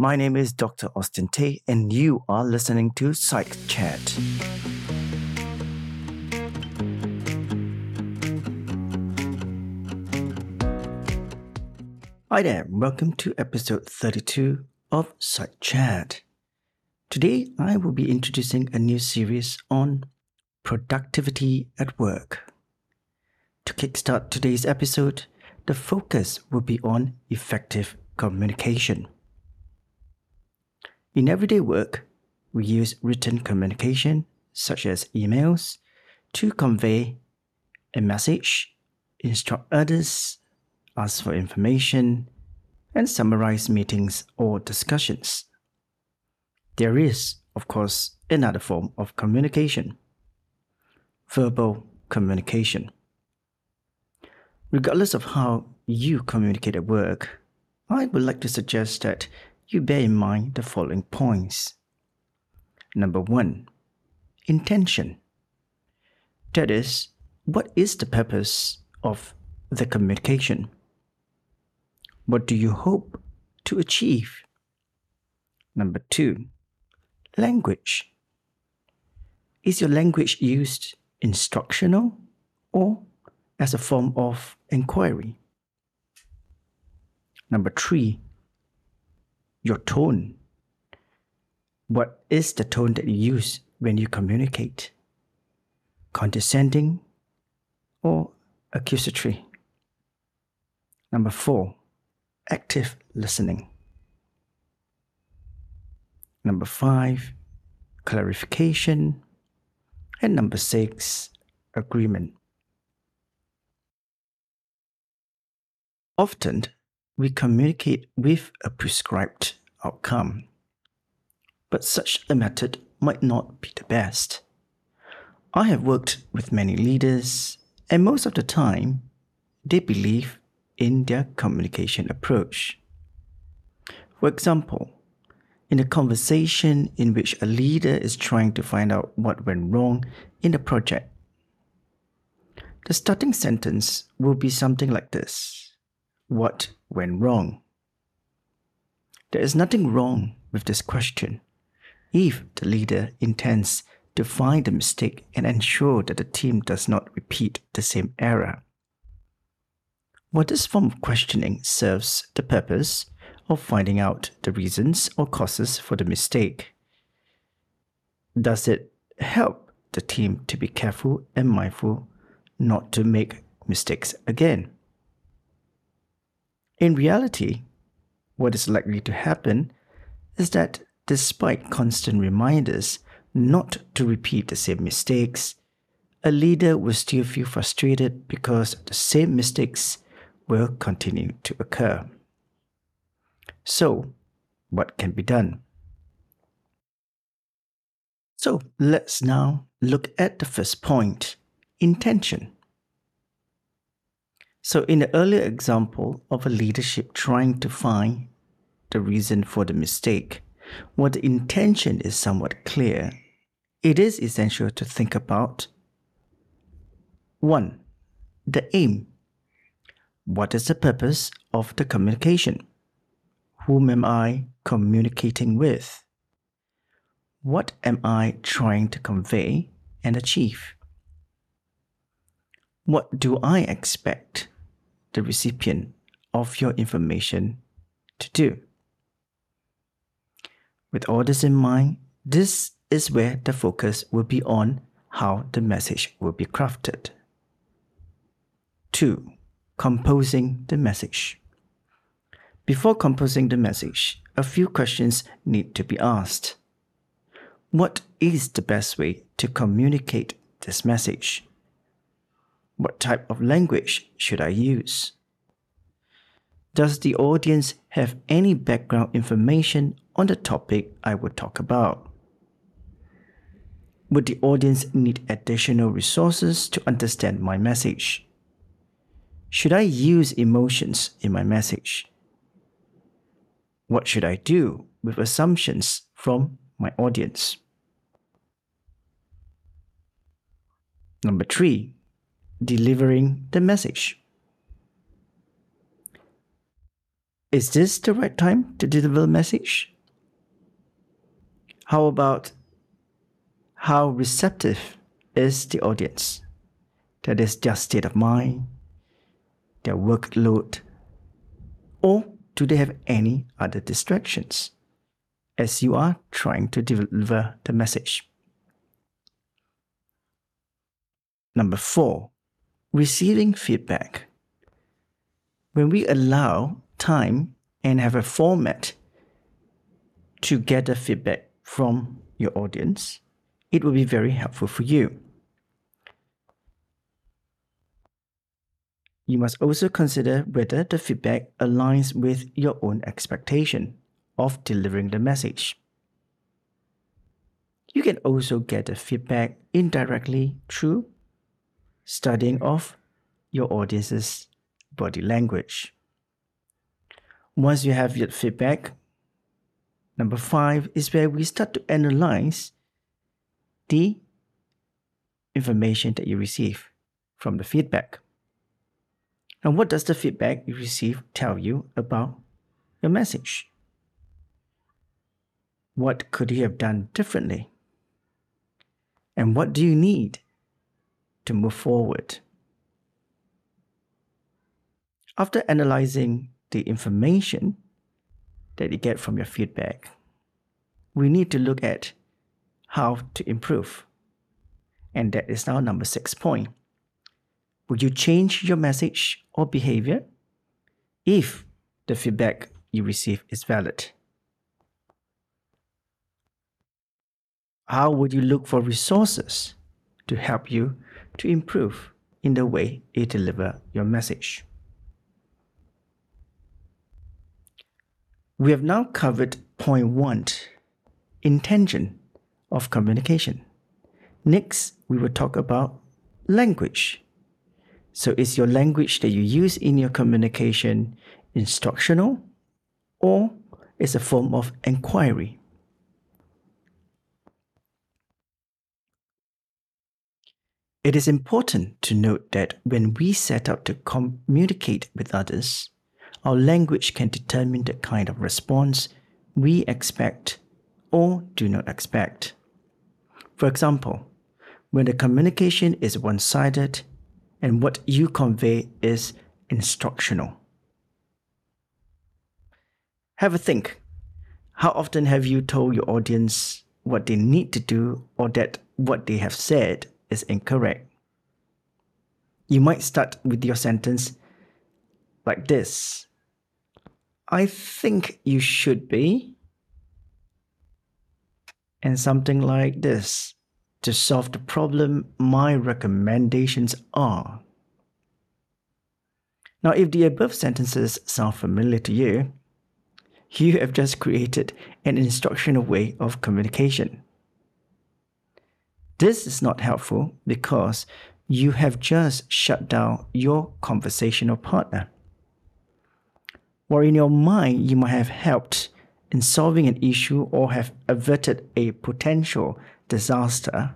My name is Dr. Austin Tay, and you are listening to Psych Chat. Hi there, welcome to episode 32 of Psych Chat. Today, I will be introducing a new series on productivity at work. To kickstart today's episode, the focus will be on effective communication. In everyday work, we use written communication, such as emails, to convey a message, instruct others, ask for information, and summarize meetings or discussions. There is, of course, another form of communication verbal communication. Regardless of how you communicate at work, I would like to suggest that you bear in mind the following points. Number one, intention. That is, what is the purpose of the communication? What do you hope to achieve? Number two, language. Is your language used instructional or as a form of inquiry? Number three, your tone. What is the tone that you use when you communicate? Condescending or accusatory? Number four, active listening. Number five, clarification. And number six, agreement. Often, we communicate with a prescribed outcome, but such a method might not be the best. I have worked with many leaders, and most of the time, they believe in their communication approach. For example, in a conversation in which a leader is trying to find out what went wrong in the project. The starting sentence will be something like this What went wrong? There is nothing wrong with this question if the leader intends to find the mistake and ensure that the team does not repeat the same error. What this form of questioning serves the purpose of finding out the reasons or causes for the mistake? Does it help the team to be careful and mindful not to make mistakes again? In reality, what is likely to happen is that despite constant reminders not to repeat the same mistakes, a leader will still feel frustrated because the same mistakes will continue to occur. So, what can be done? So, let's now look at the first point intention. So, in the earlier example of a leadership trying to find the reason for the mistake, what the intention is somewhat clear, it is essential to think about 1. The aim. What is the purpose of the communication? Whom am I communicating with? What am I trying to convey and achieve? What do I expect the recipient of your information to do? With all this in mind, this is where the focus will be on how the message will be crafted. 2. Composing the message. Before composing the message, a few questions need to be asked. What is the best way to communicate this message? What type of language should I use? Does the audience have any background information on the topic I would talk about? Would the audience need additional resources to understand my message? Should I use emotions in my message? What should I do with assumptions from my audience? Number three, delivering the message. Is this the right time to deliver the message? How about how receptive is the audience? That is their state of mind, their workload, or do they have any other distractions as you are trying to deliver the message? Number four, receiving feedback. When we allow time and have a format to gather feedback from your audience, it will be very helpful for you. You must also consider whether the feedback aligns with your own expectation of delivering the message. You can also get the feedback indirectly through studying of your audience's body language. Once you have your feedback, number five is where we start to analyze the information that you receive from the feedback. And what does the feedback you receive tell you about your message? What could you have done differently? And what do you need to move forward? After analyzing the information that you get from your feedback, we need to look at how to improve. And that is now number six point. Would you change your message or behavior if the feedback you receive is valid? How would you look for resources to help you to improve in the way you deliver your message? We have now covered point one intention of communication. Next, we will talk about language so is your language that you use in your communication instructional or is a form of inquiry? It is important to note that when we set out to communicate with others, our language can determine the kind of response we expect or do not expect. For example, when the communication is one sided, and what you convey is instructional. Have a think. How often have you told your audience what they need to do or that what they have said is incorrect? You might start with your sentence like this I think you should be. And something like this to solve the problem, my recommendations are. Now, if the above sentences sound familiar to you, you have just created an instructional way of communication. This is not helpful because you have just shut down your conversational partner. Or in your mind, you might have helped in solving an issue or have averted a potential disaster.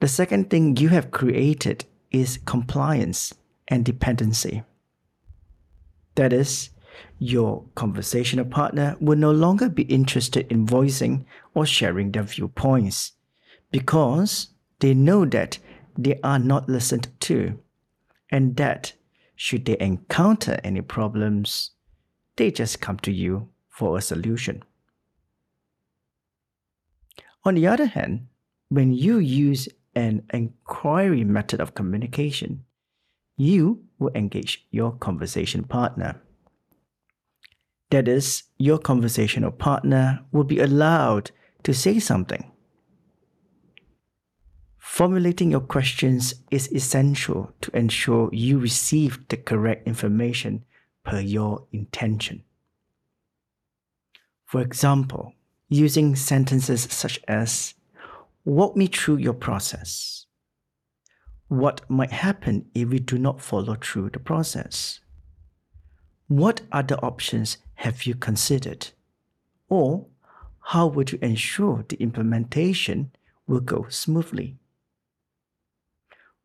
The second thing you have created is compliance and dependency. That is, your conversational partner will no longer be interested in voicing or sharing their viewpoints because they know that they are not listened to and that should they encounter any problems, they just come to you for a solution. On the other hand, when you use an inquiry method of communication, you will engage your conversation partner. That is, your conversational partner will be allowed to say something. Formulating your questions is essential to ensure you receive the correct information per your intention. For example, using sentences such as, Walk me through your process. What might happen if we do not follow through the process? What other options have you considered? Or how would you ensure the implementation will go smoothly?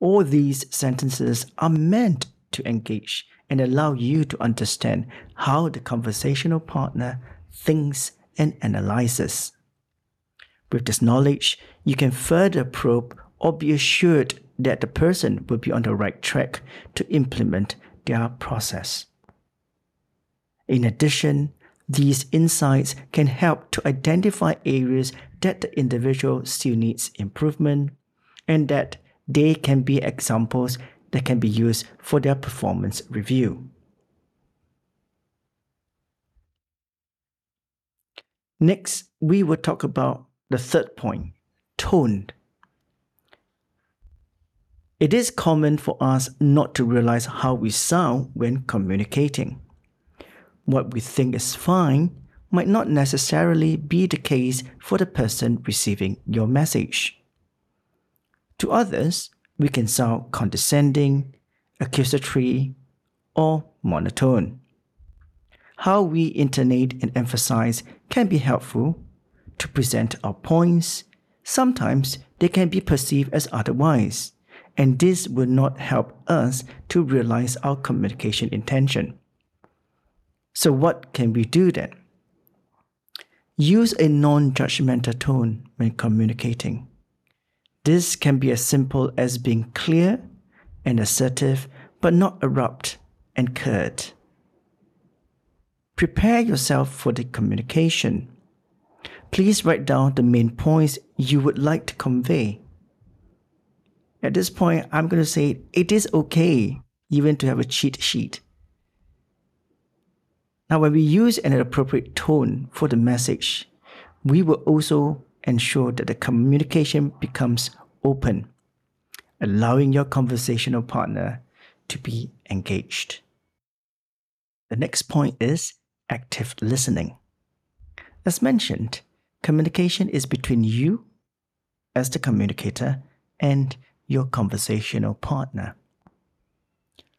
All these sentences are meant to engage and allow you to understand how the conversational partner thinks and analyzes. With this knowledge, you can further probe or be assured that the person will be on the right track to implement their process. In addition, these insights can help to identify areas that the individual still needs improvement and that they can be examples that can be used for their performance review. Next, we will talk about the third point tone. It is common for us not to realize how we sound when communicating. What we think is fine might not necessarily be the case for the person receiving your message. To others, we can sound condescending, accusatory, or monotone. How we intonate and emphasize can be helpful to present our points. Sometimes they can be perceived as otherwise, and this will not help us to realize our communication intention. So, what can we do then? Use a non judgmental tone when communicating. This can be as simple as being clear and assertive, but not abrupt and curt. Prepare yourself for the communication. Please write down the main points you would like to convey. At this point, I'm going to say it is okay even to have a cheat sheet. Now, when we use an appropriate tone for the message, we will also ensure that the communication becomes open, allowing your conversational partner to be engaged. The next point is active listening. As mentioned, communication is between you as the communicator and your conversational partner.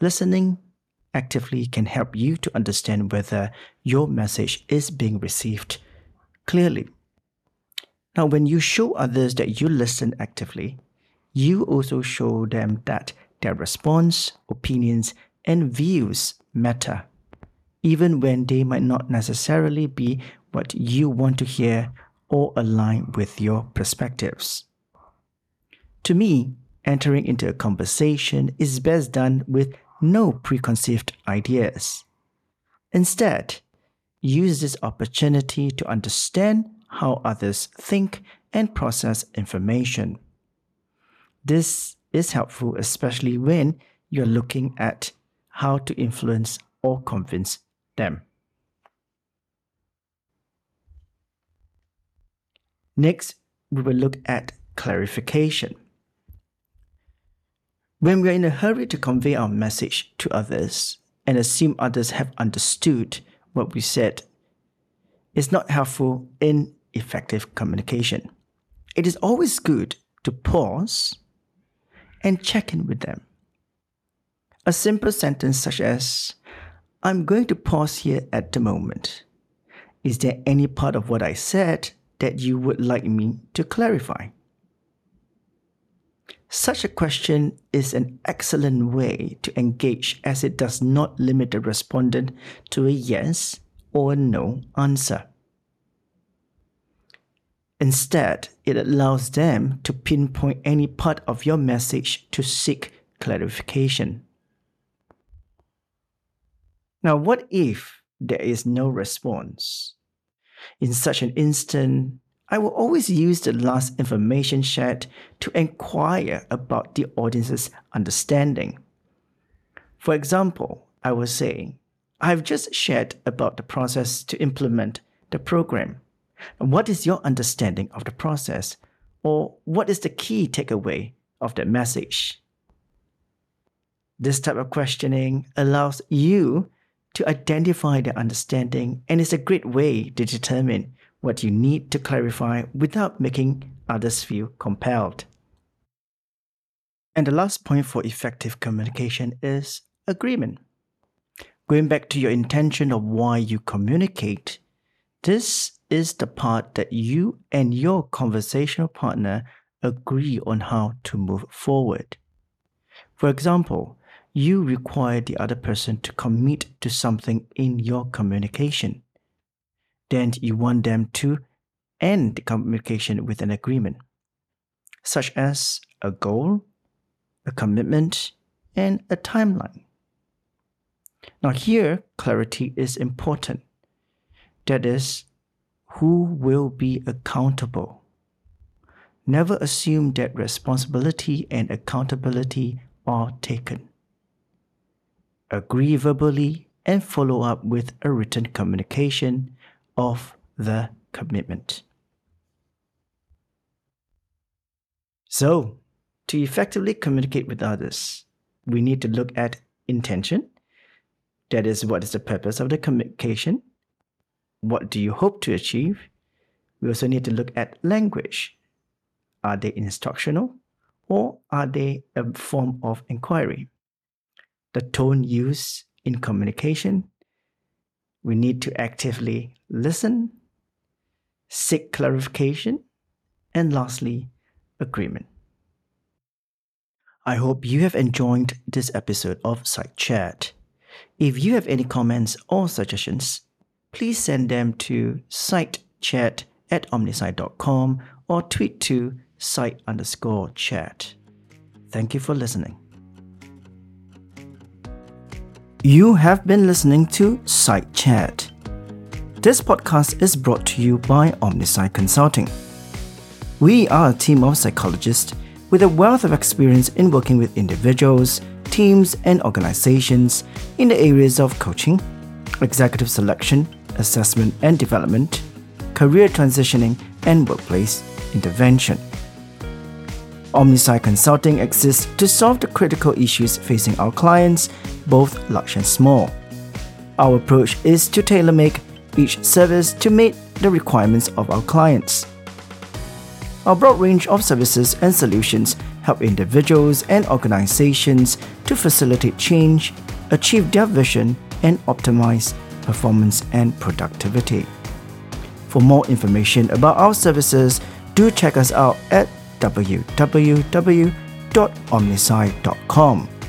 Listening actively can help you to understand whether your message is being received clearly. Now, when you show others that you listen actively, you also show them that their response, opinions, and views matter, even when they might not necessarily be what you want to hear or align with your perspectives. To me, entering into a conversation is best done with no preconceived ideas. Instead, use this opportunity to understand how others think and process information. This is helpful, especially when you're looking at how to influence or convince them. Next, we will look at clarification. When we are in a hurry to convey our message to others and assume others have understood what we said, it's not helpful in effective communication. It is always good to pause and check in with them. A simple sentence such as, I'm going to pause here at the moment. Is there any part of what I said that you would like me to clarify? Such a question is an excellent way to engage as it does not limit the respondent to a yes or no answer. Instead, it allows them to pinpoint any part of your message to seek clarification. Now, what if there is no response? In such an instant, I will always use the last information shared to inquire about the audience's understanding. For example, I will say, I have just shared about the process to implement the program. What is your understanding of the process? Or what is the key takeaway of the message? This type of questioning allows you to identify the understanding and is a great way to determine what you need to clarify without making others feel compelled. And the last point for effective communication is agreement. Going back to your intention of why you communicate, this is the part that you and your conversational partner agree on how to move forward. For example, you require the other person to commit to something in your communication. Then you want them to end the communication with an agreement, such as a goal, a commitment, and a timeline. Now, here, clarity is important. That is, who will be accountable? Never assume that responsibility and accountability are taken. Agree verbally and follow up with a written communication of the commitment. So, to effectively communicate with others, we need to look at intention. That is, what is the purpose of the communication? What do you hope to achieve? We also need to look at language. Are they instructional or are they a form of inquiry? The tone used in communication. We need to actively listen, seek clarification, and lastly, agreement. I hope you have enjoyed this episode of Psych Chat. If you have any comments or suggestions, please send them to psychchat at omnisci.com or tweet to psych underscore chat. Thank you for listening. You have been listening to Psych Chat. This podcast is brought to you by Omnisci Consulting. We are a team of psychologists with a wealth of experience in working with individuals, teams, and organizations in the areas of coaching, executive selection, assessment and development, career transitioning, and workplace intervention. Omnisci Consulting exists to solve the critical issues facing our clients, both large and small. Our approach is to tailor make each service to meet the requirements of our clients. Our broad range of services and solutions help individuals and organizations to facilitate change, achieve their vision, and optimize performance and productivity. For more information about our services, do check us out at www.omnisci.com.